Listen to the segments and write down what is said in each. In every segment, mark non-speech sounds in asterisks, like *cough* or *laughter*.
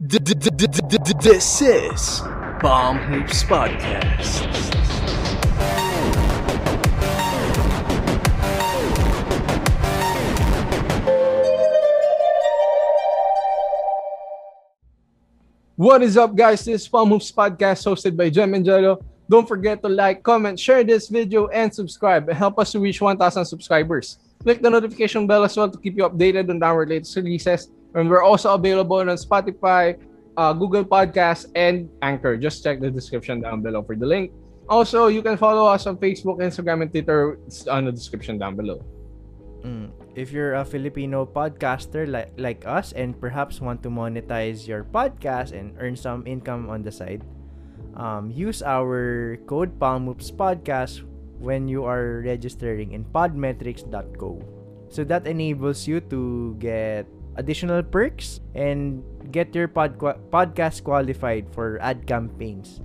This is Bomb Hoops Podcast. What is up, guys? This is Palm Hoops Podcast hosted by Jem Angelo. Don't forget to like, comment, share this video, and subscribe. Help us to reach 1,000 subscribers. Click the notification bell as well to keep you updated on our latest releases. And we're also available on Spotify, uh, Google Podcasts, and Anchor. Just check the description down below for the link. Also, you can follow us on Facebook, Instagram, and Twitter It's on the description down below. Mm. If you're a Filipino podcaster like like us and perhaps want to monetize your podcast and earn some income on the side, um, use our code PalmOops Podcast when you are registering in podmetrics.co. So that enables you to get additional perks and get your pod- podcast qualified for ad campaigns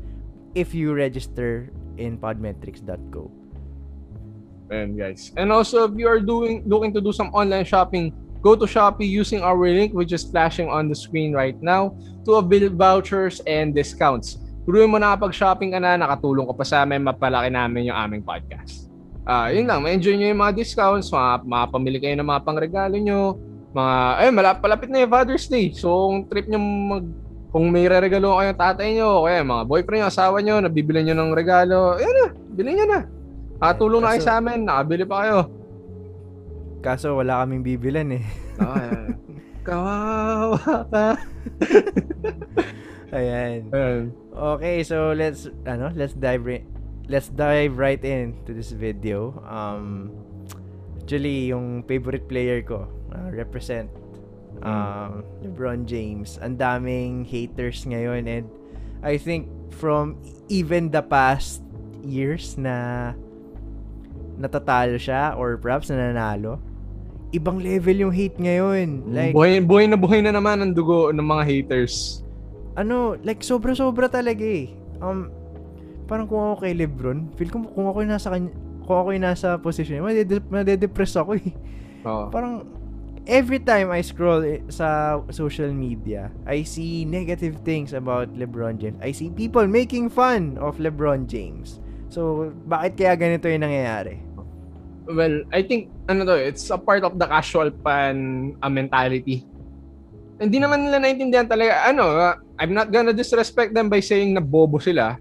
if you register in podmetrics.co. And guys. And also if you are doing looking to do some online shopping, go to Shopee using our link which is flashing on the screen right now to avail vouchers and discounts. Tuloy mo na kapag shopping ka na, nakatulong ka pa sa amin, mapalaki namin yung aming podcast. Uh, yun lang, ma-enjoy nyo yung mga discounts, mga, mapamili kayo ng mga pangregalo nyo, mga, eh, malap, palapit na yung Father's Day. So, kung trip nyo mag, kung may re-regalo kayo tatay nyo, kaya mga boyfriend nyo, asawa nyo, nabibili nyo ng regalo, ayun na, bilhin nyo na. Ah, tulong na kayo sa amin, nakabili pa kayo. Kaso wala kaming bibilan eh. Oh, ayan. *laughs* Kawawa ka. *laughs* Ayan. Ayan. Okay, so let's ano, let's dive right let's dive right into this video. Um actually yung favorite player ko uh, represent um LeBron James. Ang daming haters ngayon and I think from even the past years na natatalo siya or perhaps nananalo, ibang level yung hate ngayon. Like buhay, buhay na buhay na naman ang dugo ng mga haters ano, like sobra-sobra talaga eh. Um, parang kung ako kay Lebron, feel ko kung ako yung nasa kanya, kung ako yung nasa position niya, madede-depress ako eh. Oh. Parang every time I scroll sa social media, I see negative things about LeBron James. I see people making fun of LeBron James. So, bakit kaya ganito yung nangyayari? Well, I think, ano to, it's a part of the casual fan uh, mentality hindi naman nila naintindihan talaga, ano, uh, I'm not gonna disrespect them by saying na bobo sila.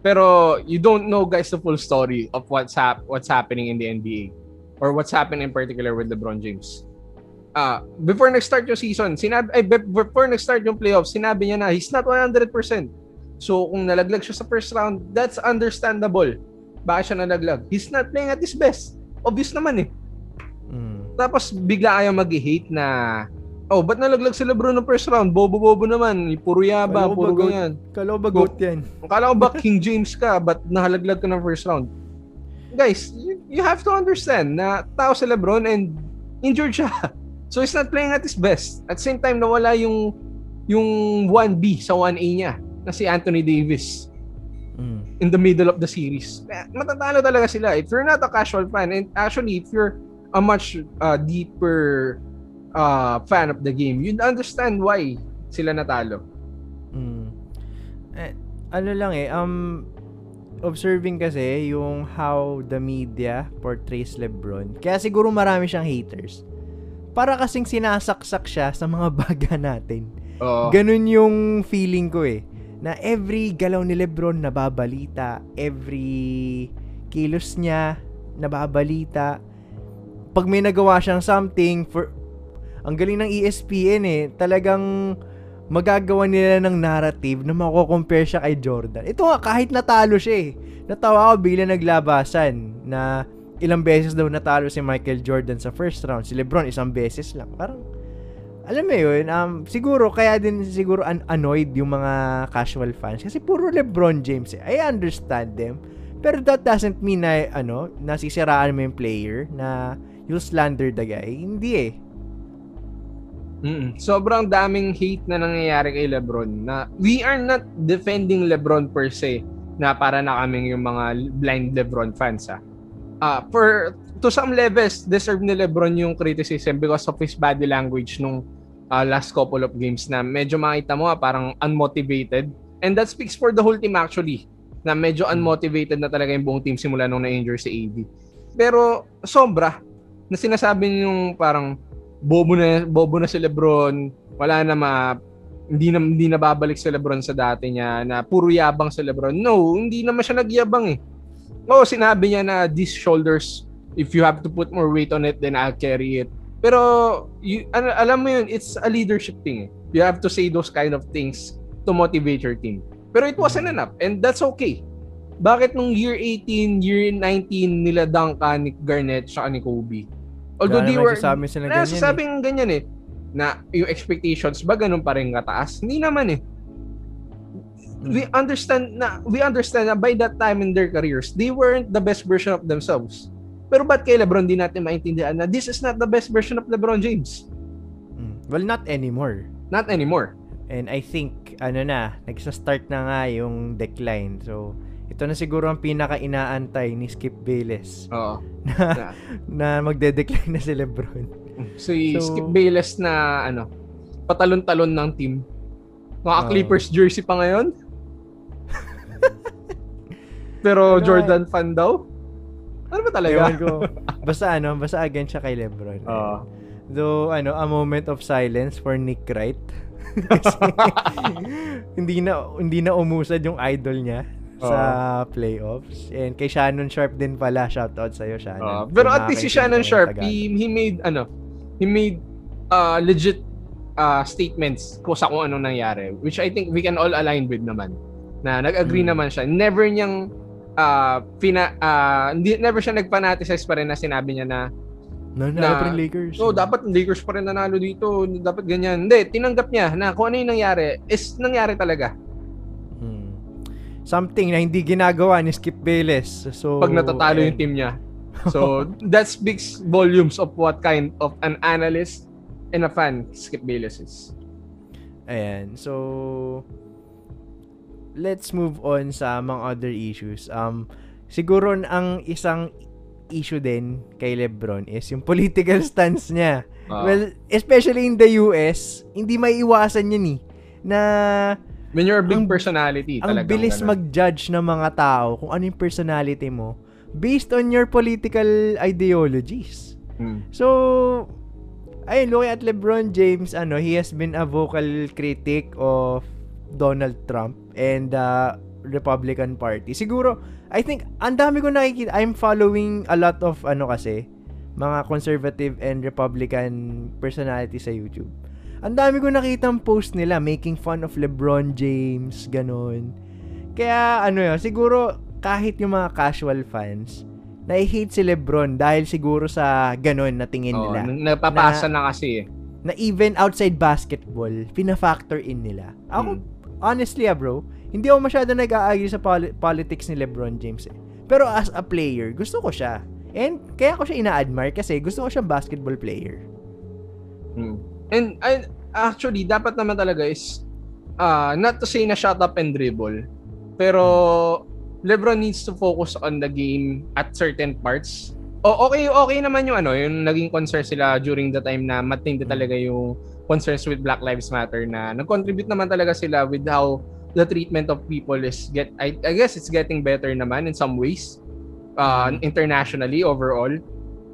Pero you don't know guys the full story of what's hap what's happening in the NBA or what's happening in particular with LeBron James. Uh, before nag-start yung season, sinabi, ay, before nag-start yung playoffs, sinabi niya na he's not 100%. So kung nalaglag siya sa first round, that's understandable. Bakit siya nalaglag? He's not playing at his best. Obvious naman eh. Mm. Tapos bigla kayo mag-hate na Oh, ba't nalaglag si Lebron ng first round? Bobo-bobo naman. Puro yaba, puro ganyan. Kala ko ba goat yan? *laughs* Kala ko ba King James ka? Ba't nahalaglag ka ng first round? Guys, you, you have to understand na tao si Lebron and injured siya. *laughs* So he's not playing at his best. At the same time, nawala yung yung 1B sa 1A niya na si Anthony Davis mm. in the middle of the series. Matatalo talaga sila. If you're not a casual fan, and actually, if you're a much uh, deeper uh, fan of the game, you'd understand why sila natalo. Mm. Eh, ano lang eh, um, observing kasi yung how the media portrays LeBron. Kaya siguro marami siyang haters. Para kasing sinasaksak siya sa mga *laughs* baga natin. Uh, Ganun yung feeling ko eh. Na every galaw ni Lebron nababalita. Every kilos niya nababalita. Pag may nagawa siyang something for ang galing ng ESPN eh, talagang magagawa nila ng narrative na mako-compare siya kay Jordan. Ito nga, kahit natalo siya eh. Natawa ako bigla naglabasan na ilang beses daw natalo si Michael Jordan sa first round. Si Lebron isang beses lang. Parang, alam mo yun, um, siguro kaya din siguro un- annoyed yung mga casual fans kasi puro LeBron James eh. I understand them. Pero that doesn't mean na, ano, nasisiraan mo yung player na you'll slander the guy. Hindi eh. Mm-mm. Sobrang daming hate na nangyayari kay LeBron na we are not defending LeBron per se na para na kaming yung mga blind LeBron fans ah. Uh, for to some levels deserve ni LeBron yung criticism because of his body language nung uh, last couple of games na medyo makita mo ah, parang unmotivated. And that speaks for the whole team actually na medyo unmotivated na talaga yung buong team simula nung na-injure si AD. Pero sobra na sinasabi yung parang bobo na bobo na si LeBron, wala na ma hindi na hindi na babalik si LeBron sa dati niya na puro yabang si LeBron. No, hindi naman siya nagyabang eh. Oo, sinabi niya na these shoulders if you have to put more weight on it then I'll carry it. Pero you, al- alam mo yun, it's a leadership thing. Eh. You have to say those kind of things to motivate your team. Pero it wasn't enough and that's okay. Bakit nung year 18, year 19 nila Duncan, ni Garnett, saka ni Kobe? Although Wala they were sasabi sila ganyan, eh. ganyan eh na yung expectations ba ganun pa rin kataas? Hindi naman eh. We understand na we understand na by that time in their careers, they weren't the best version of themselves. Pero ba't kay LeBron di natin maintindihan na this is not the best version of LeBron James? Mm. Well, not anymore. Not anymore. And I think, ano na, nagsa-start na nga yung decline. So, ito na siguro ang pinaka-inaantay ni Skip Bayless Oo. *laughs* na, na magde-decline na si LeBron. Si So- Skip Bayless na ano, patalon-talon ng team. Mga Oo. Clippers jersey pa ngayon. Pero Ano, Jordan fan daw? Ano ba talaga? Ewan ko. *laughs* Basta ano, basta against siya kay LeBron. Oo. Though, ano, a moment of silence for Nick Wright. *laughs* Kasi, *laughs* hindi na hindi na umusad yung idol niya sa playoffs. And kay Shannon Sharp din pala, shoutout sa iyo Shannon. Uh, pero at least si Shannon Sharp, Tagalog. he, he made, ano, he made uh, legit uh, statements kung sa kung anong nangyari. Which I think we can all align with naman. Na nag-agree Hmm. naman siya. Never niyang, uh, pina, uh, hindi, never siya nag-fanaticize pa rin na sinabi niya na, No, no, na- pa rin Lakers. oh, dapat Lakers pa rin nanalo dito. Dapat ganyan. Hindi, tinanggap niya na kung ano yung nangyari, is nangyari talaga. Hmm. Something na hindi ginagawa ni Skip Bayless. So, Pag natatalo eh, yung team niya. *laughs* So, that speaks volumes of what kind of an analyst and a fan Skip Bayless is. Ayan. So, let's move on sa mga other issues. Um, siguro ang isang issue din kay Lebron is yung political *laughs* stance niya. Ah. well, especially in the US, hindi may iwasan yun eh. Na When you're a big ang- personality, ang talagang bilis ganun. mag-judge ng mga tao kung ano yung personality mo based on your political ideologies. Hmm. So, ayun, looking at LeBron James, ano, he has been a vocal critic of Donald Trump and the Republican Party. Siguro, I think, ang dami ko nakikita, I'm following a lot of, ano kasi, mga conservative and Republican personalities sa YouTube. Ang dami ko nakitang post nila making fun of LeBron James, ganun. Kaya, ano yun, siguro, kahit yung mga casual fans, na-hate si LeBron dahil siguro sa ganun na tingin nila. n- napapasa na, kasi eh. Na even outside basketball, pina-factor in nila. Ako, Hmm. Honestly ah bro, hindi ako masyado nag-a-agree sa poli- politics ni LeBron James eh. Pero as a player, gusto ko siya. And kaya ko siya ina-admire kasi gusto ko siyang basketball player. Hmm. And I, actually, dapat naman talaga is, uh, not to say na shut up and dribble, pero LeBron needs to focus on the game at certain parts. O okay, okay naman yung ano, yung naging concern sila during the time na matindi talaga yung concerns with Black Lives Matter na nag-contribute naman talaga sila with how the treatment of people is get I, I guess it's getting better naman in some ways uh, internationally overall.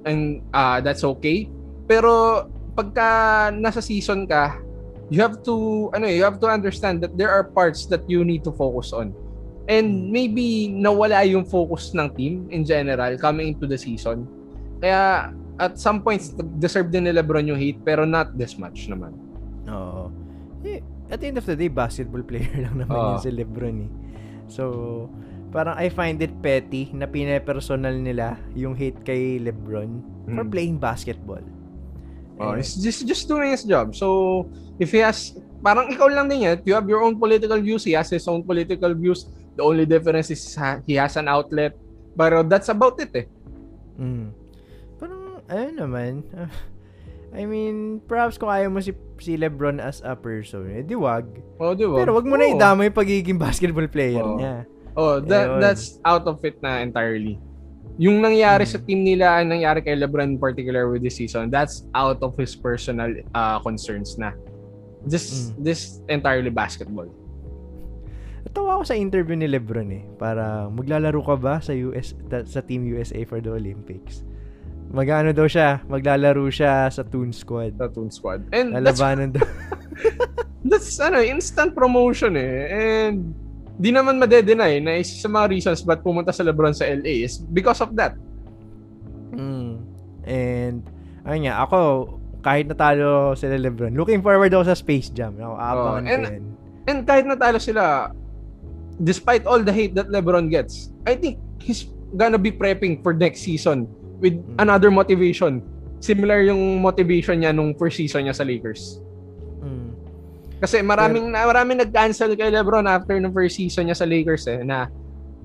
And uh, that's okay. Pero pagka nasa season ka you have to ano eh, you have to understand that there are parts that you need to focus on. And maybe nawala yung focus ng team in general coming into the season. Kaya at some points deserve din ni LeBron yung hate pero not this much naman Oo. Eh, at the end of the day, basketball player *laughs* lang naman Oo. yun si LeBron eh. So, parang I find it petty na pinapersonal nila yung hate kay LeBron for Mm. playing basketball. Oh, Eh, he's just just doing his job. So, if he has parang ikaw lang din yan, if you have your own political views, he has his own political views. The only difference is he has an outlet. Uh, that's about it eh. Mm. Ayun naman. *laughs* I mean, perhaps kung ayaw mo si, si Lebron as a person, eh, di wag. Oh, di ba? Pero wag mo na Oo. idamay yung pagiging *laughs* basketball player Oo. niya. Oh, that, Ayun. that's out of it na entirely. Yung nangyari Hmm. sa team nila, ang nangyari kay LeBron in particular with this season, that's out of his personal uh, concerns na. This Mm. this entirely basketball. Natawa ako sa interview ni Lebron eh. Para maglalaro ka ba sa US sa Team USA for the Olympics? Magano daw siya? Maglalaro siya sa Toon Squad. Sa Toon Squad. And that's, Lalabanan daw. *laughs* that's ano, instant promotion eh. And di naman madedenay na isa sa mga reasons ba't pumunta sa LeBron sa LA is because of that. Mm. And ayun nga, ako kahit natalo sila Lebron, looking forward ako sa Space Jam. Ako, Oh, and- yan. And kahit natalo sila, despite all the hate that LeBron gets, I think he's gonna be prepping for next season with Mm. another motivation. Similar yung motivation niya nung first season niya sa Lakers. Mm. Kasi maraming na maraming nag-cancel kay LeBron after ng first season niya sa Lakers eh na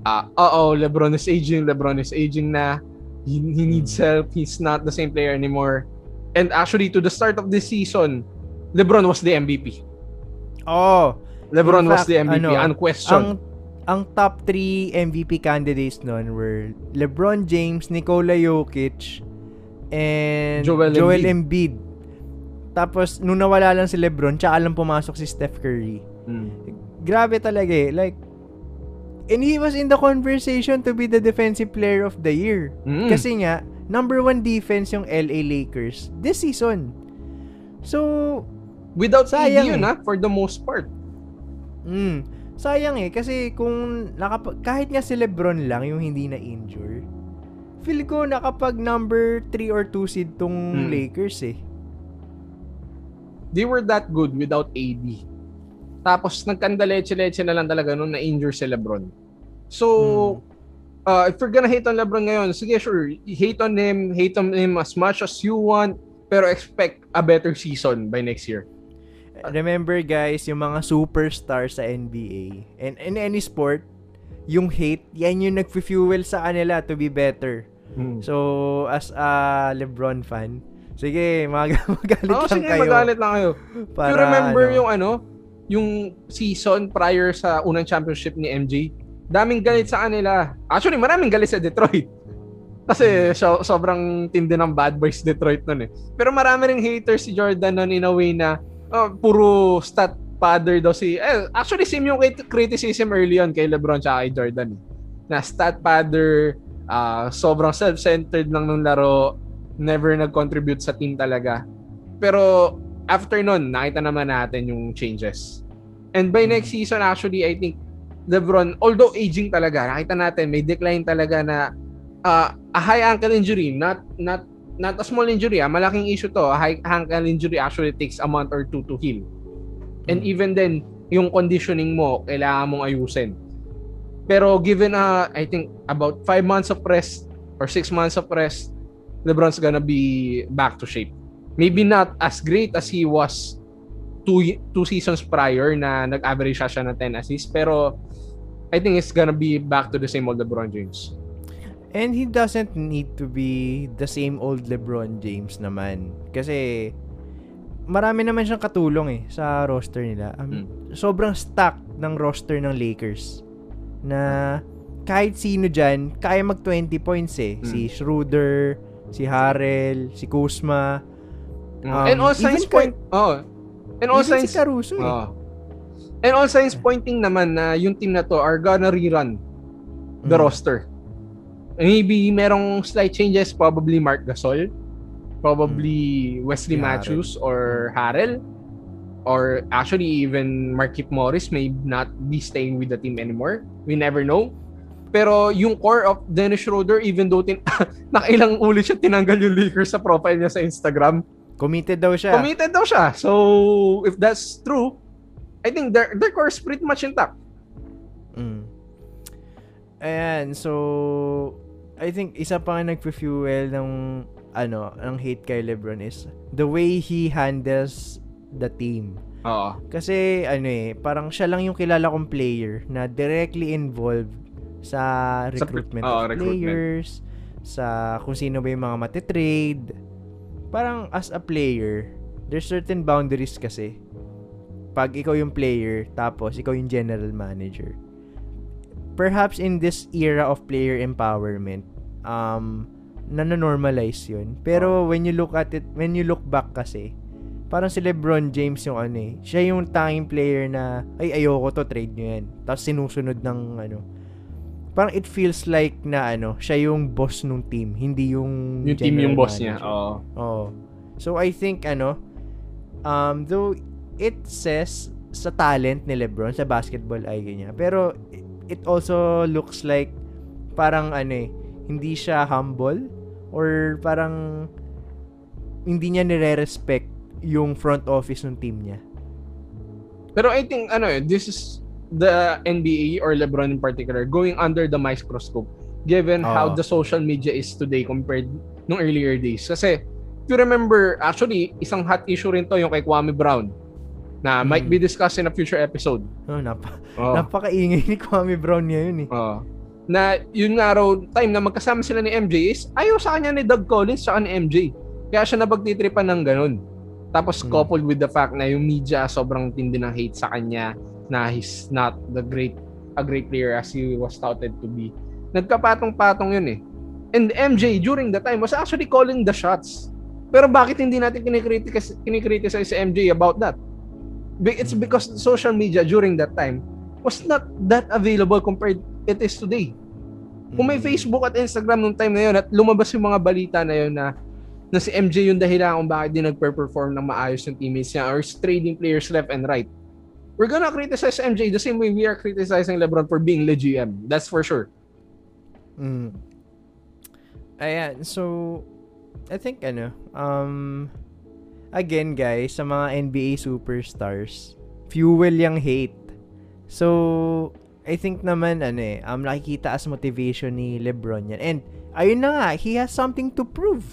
ah oo, LeBron is aging, LeBron is aging na. He, he needs help. He's not the same player anymore. And actually to the start of this season, LeBron was the MVP. Oh, LeBron In was fact, the MVP, ano, unquestioned. ang ang top 3 MVP candidates noon were LeBron James, Nikola Jokic, and Joel Joel, Embiid. Embiid. Tapos, nung nawala lang si LeBron, tsaka lang pumasok si Steph Curry. Mm. Grabe talaga eh. Like, and he was in the conversation to be the defensive player of the year. Mm. Kasi nga, number one defense yung LA Lakers this season. So, Without Sayang yun eh. ha, for the most part. Mm. Sayang eh kasi kung nakap- kahit nga si LeBron lang yung hindi na injure. Feel ko nakapag number 3 or 2 seed tong Mm. Lakers eh. They were that good without AD. Tapos nagkandaleche-leche na lang talaga nung na-injure si LeBron. So, uh, if we're gonna hate on LeBron ngayon, sige sure, hate on him, hate on him as much as you want, pero expect a better season by next year. Remember guys, yung mga superstars sa NBA and in any sport, yung hate, yan yung nag-fuel sa kanila to be better. Mm. So, as a LeBron fan, sige, *laughs* mag magalit Oh, lang sige, kayo. magalit lang kayo. Para, you remember ano, yung ano, yung season prior sa unang championship ni MJ? Daming galit sa kanila. Actually, maraming galit sa Detroit. *laughs* Kasi so, sobrang tindi ng bad boys Detroit nun eh. Pero marami ring haters si Jordan nun in a way na oh, puro stat father daw si... Eh, actually, same yung crit- criticism early on kay LeBron tsaka kay Jordan. eh. Na stat father, ah, sobrang self-centered lang ng laro, never nag-contribute sa team talaga. Pero after nun, nakita naman natin yung changes. And by next season, actually, I think LeBron, although aging talaga, nakita natin may decline talaga na uh, a high ankle injury, not not not a small injury, ah, malaking issue to. A high ankle injury actually takes a month or two to heal. And Mm. even then, yung conditioning mo, kailangan mong ayusin. Pero given uh, I think about five months of rest or six months of rest, LeBron's gonna be back to shape. Maybe not as great as he was two two seasons prior na nag-average siya, siya ng 10 assists pero I think it's gonna be back to the same old LeBron James. And he doesn't need to be the same old LeBron James naman. Kasi marami naman siyang katulong eh sa roster nila. Um, Sobrang stacked ng roster ng Lakers. Na kahit sino dyan, kaya mag 20 points eh. Mm. Si Schroeder, si Harrell, si Kuzma. Um, and all signs point oh. And all even signs si Caruso eh. oh. And all signs pointing naman na yung team na to are gonna rerun the Mm. roster. Maybe merong slight changes, probably Mark Gasol, probably Wesley Si Matthews or Harrell, or actually even Markif Morris may not be staying with the team anymore. We never know. Pero yung core of Dennis Schroeder, even though tin *laughs* nakailang ulit siya tinanggal yung Lakers sa profile niya sa Instagram, Committed daw siya. committed daw siya. So, if that's true, I think their, their core is pretty much intact. Mm. Ayan, so I think isa pa nga nagfu-fuel ng ano, ng hate kay LeBron is the way he handles the team. Oo. Kasi ano eh, parang siya lang yung kilala kong player na directly involved sa recruitment oo, of recruitment. players, sa kung sino ba yung mga matitrade. Parang as a player, there's certain boundaries kasi. Pag ikaw yung player, tapos ikaw yung general manager. Perhaps in this era of player empowerment, um, na-normalize yun. Pero when you look at it, when you look back kasi, parang si LeBron James yung ano eh. Siya yung tanging player na, ay ayoko to, trade nyo yan. Tapos sinusunod ng ano. Parang it feels like na ano, siya yung boss nung team, hindi yung Yung team yung boss niya. manager. Oo. Oo. So I think ano, um, though it says sa talent ni LeBron sa basketball IQ niya, pero it also looks like parang ano eh, hindi siya humble or parang hindi niya nire-respect yung front office ng team niya. Pero I think ano eh, this is the NBA or LeBron in particular going under the microscope given how Oo. the social media is today compared nung earlier days. Kasi if you remember, actually, isang hot issue rin to yung kay Kwame Brown na might Mm. be discussed in a future episode. Oh, napa, Oh. napakaingay ni Kwame Brown ngayon eh. Oh. Na yun nga raw, time na magkasama sila ni MJ is ayaw sa kanya ni Doug Collins sa ni MJ. Kaya siya napagtitripan ng ganun. Tapos Hmm. coupled with the fact na yung media sobrang tindi ng hate sa kanya na he's not the great a great player as he was touted to be. Nagkapatong-patong yun eh. And MJ during the time was actually calling the shots. Pero bakit hindi natin kinikriticize, kinikriticize si MJ about that? It's because social media during that time was not that available compared it is today. Kung may Mm. Facebook at Instagram nung time na yun at lumabas yung mga balita na yun na na si MJ yung dahilan kung bakit di nagpe-perform ng maayos yung teammates niya or trading players left and right. We're gonna criticize MJ the same way we are criticizing LeBron for being the GM. That's for sure. Mm. Ayan, so I think ano, um again guys, sa mga NBA superstars, fuel yung hate. So I think naman ano eh, um nakikita as motivation ni LeBron yan. And ayun na nga, he has something to prove.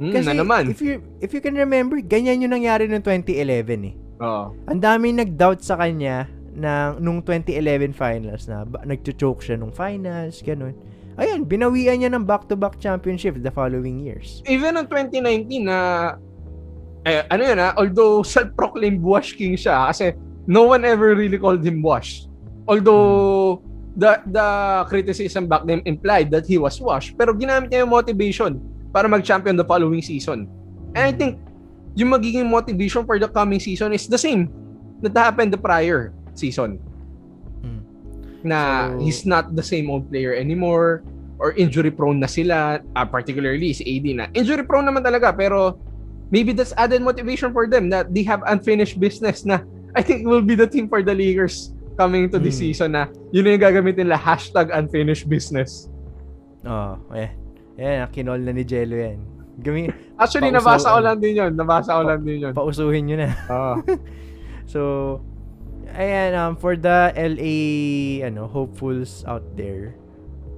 Hmm, Kasi na naman. if you if you can remember, ganyan yung nangyari noong 2011 eh. Oo. Ang daming nag-doubt sa kanya ng nung 2011 finals na ba, nagcho-choke siya nung finals, ganun. Ayan, binawian niya ng back-to-back championship the following years. Even noong 2019 na eh, ano yun ha, although self-proclaimed wash king siya kasi no one ever really called him wash. Although the the criticism back then implied that he was washed, pero ginamit niya yung motivation para mag-champion the following season. And I think yung magiging motivation for the coming season is the same that happened the prior season. Hmm. Na So- he's not the same old player anymore or injury prone na sila, ah, particularly si AD na. Injury prone naman talaga pero maybe that's added motivation for them that they have unfinished business na I think will be the team for the Lakers coming to this Hmm. season na yun yung gagamitin nila hashtag unfinished business. Oh, eh. Ayan, kinol na ni Jello yan. Gami, Actually, nabasa ko lang din yun. Nabasa ko lang din yun. pausuhin nyo na. Ah. *laughs* So, ayan, um, for the LA, ano, hopefuls out there,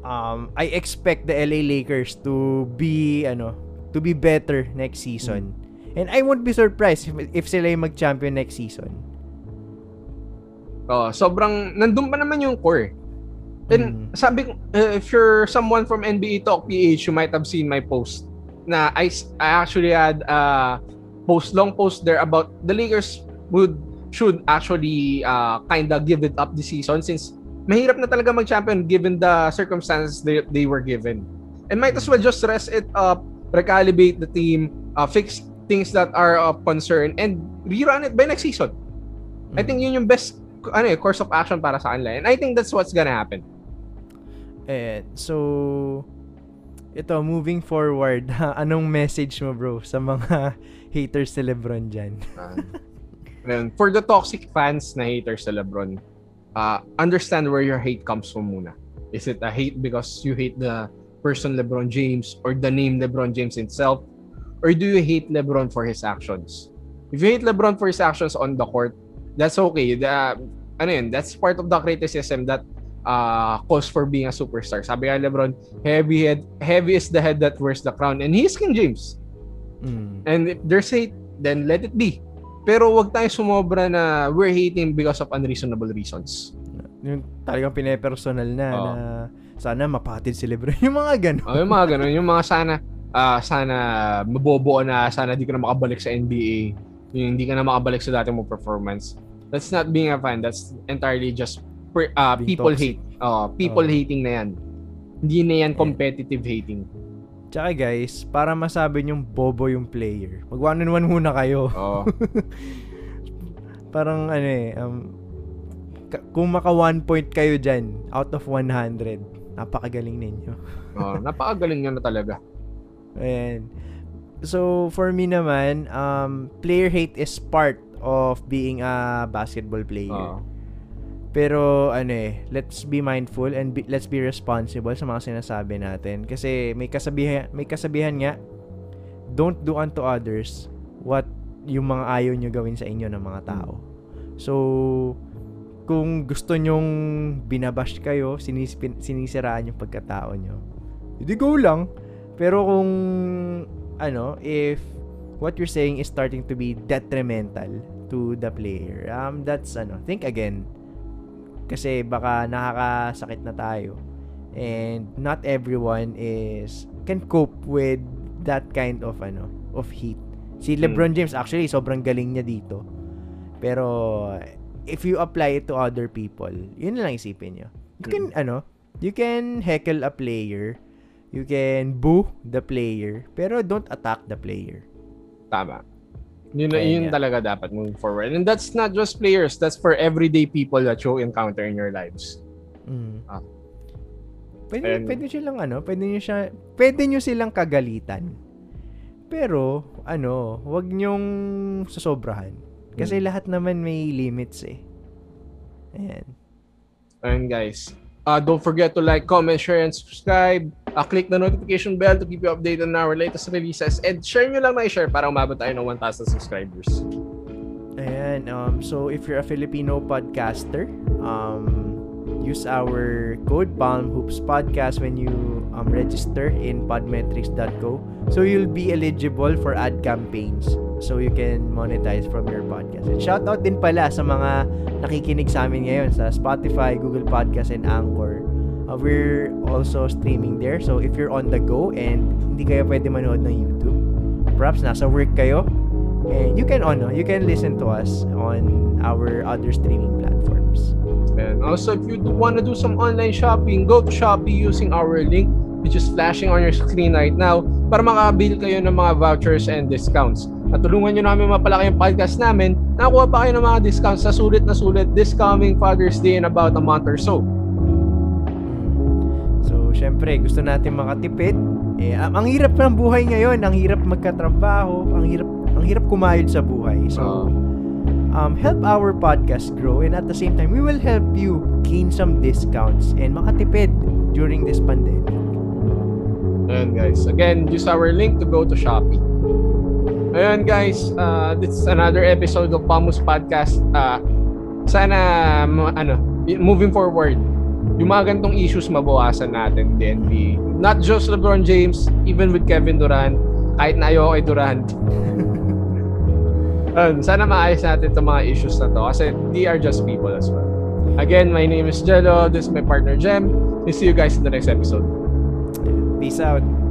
um, I expect the LA Lakers to be, ano, to be better next season. And I won't be surprised if, if sila yung mag-champion next season. Oh, sobrang nandun pa naman yung core. And Mm. sabi ko, uh, if you're someone from NBA Talk PH, you might have seen my post na I, I actually had a post, long post there about the Lakers would should actually uh, kind of give it up this season since mahirap na talaga mag-champion given the circumstances they, they were given. And might as well just rest it up, recalibrate the team, uh, fix things that are of concern, and rerun it by next season. I think yun yung best ano eh, course of action para sa kanila. And I think that's what's gonna happen. Eh, so, ito, moving forward, *laughs* anong message mo bro sa mga *laughs* haters ni Lebron dyan? *laughs* Ngayon, for the toxic fans na haters sa LeBron, uh, understand where your hate comes from muna. Is it a hate because you hate the person LeBron James or the name LeBron James itself? Or do you hate LeBron for his actions? If you hate LeBron for his actions on the court, that's okay. The, ano yun, that's part of the criticism that uh, calls for being a superstar. Sabi nga LeBron, heavy head, heavy is the head that wears the crown. And he's King James. Mm. And if there's hate, then let it be. Pero wag tayo sumobra na we're hating because of unreasonable reasons. Yung talagang pinepersonal na, Oo. na sana mapatid si Lebron. *laughs* Yung mga ganun. Oh, yung mga ganun, yung mga sana ah, sana mabobo ka na, sana di ka na makabalik sa NBA, yung hindi ka na makabalik sa dati mong performance. That's not being a fan, that's entirely just per- Being people toxic. hate. Oh, people Oo. hating na yan. Hindi na yan competitive hating. Tsaka guys, para masabi yung bobo yung player, mag one on one muna kayo. Oo. *laughs* Parang ano eh, um, kung maka one point kayo dyan, out of 100, napakagaling ninyo. Oo, napakagaling nyo na talaga. Ayan. So, for me naman, um, player hate is part of being a basketball player. Oo. Pero ano eh, let's be mindful and be- let's be responsible sa mga sinasabi natin kasi may kasabihan may kasabihan nga don't do unto others what yung mga ayaw nyo gawin sa inyo ng mga tao. So kung gusto nyong binabash kayo, sinisipin, sinisiraan yung pagkatao nyo, hindi go lang. Pero kung ano, if what you're saying is starting to be detrimental to the player, um, that's ano, think again. Kasi baka nakakasakit na tayo. And not everyone is can cope with that kind of ano of heat. Si LeBron James actually sobrang galing niya dito. Pero if you apply it to other people yun lang isipin niyo. You can ano you can heckle a player you can boo the player pero don't attack the player Tama. Yun, na- Ayun yun talaga dapat moving forward. And that's not just players. That's for everyday people that you encounter in your lives. Mm. Ah. Pwede, And- pwede silang ano, pwede nyo siya, pwede nyo silang kagalitan. Pero, ano, wag nyong sasobrahan. Kasi Hmm. lahat naman may limits eh. Ayan. And guys, uh, don't forget to like, comment, share, and subscribe. Uh, click the notification bell to keep you updated on our latest releases. And share nyo lang na i-share para umabot tayo ng 1,000 subscribers. Ayan, um, so if you're a Filipino podcaster, um, use our code Palm Hoops Podcast when you um, register in podmetrics.co. So you'll be eligible for ad campaigns. So you can monetize from your podcast. And shout out din pala sa mga nakikinig sa amin ngayon sa Spotify, Google Podcast, and Anchor. Uh, we're also streaming there. So if you're on the go and hindi kayo pwede manood ng YouTube, perhaps nasa work kayo, and you can ano, you can listen to us on our other streaming platforms. And also, if you do want to do some online shopping, go to Shopee using our link, which is flashing on your screen right now, para makabili kayo ng mga vouchers and discounts. At tulungan nyo namin mapalaki yung podcast namin, nakakuha pa kayo ng mga discounts sa sulit na sulit this coming Father's Day in about a month or so. So, syempre, gusto natin makatipid. Eh, ang, ang hirap ng buhay ngayon, ang hirap magkatrabaho, ang hirap ang hirap kumayod sa buhay. So, um, help our podcast grow and at the same time, we will help you gain some discounts and makatipid during this pandemic. Ayan guys, again, use our link to go to Shopee. Ayan guys, uh, this is another episode of Pamus Podcast. Uh, sana, ano, moving forward, yung mga ganitong issues mabawasan natin din. The, not just LeBron James, even with Kevin Durant, kahit na ayaw kay Durant. *laughs* Ayun, sana maayos natin itong mga issues na to kasi they are just people as well. Again, my name is Jello. This is my partner Jem. We'll see you guys in the next episode. Peace out.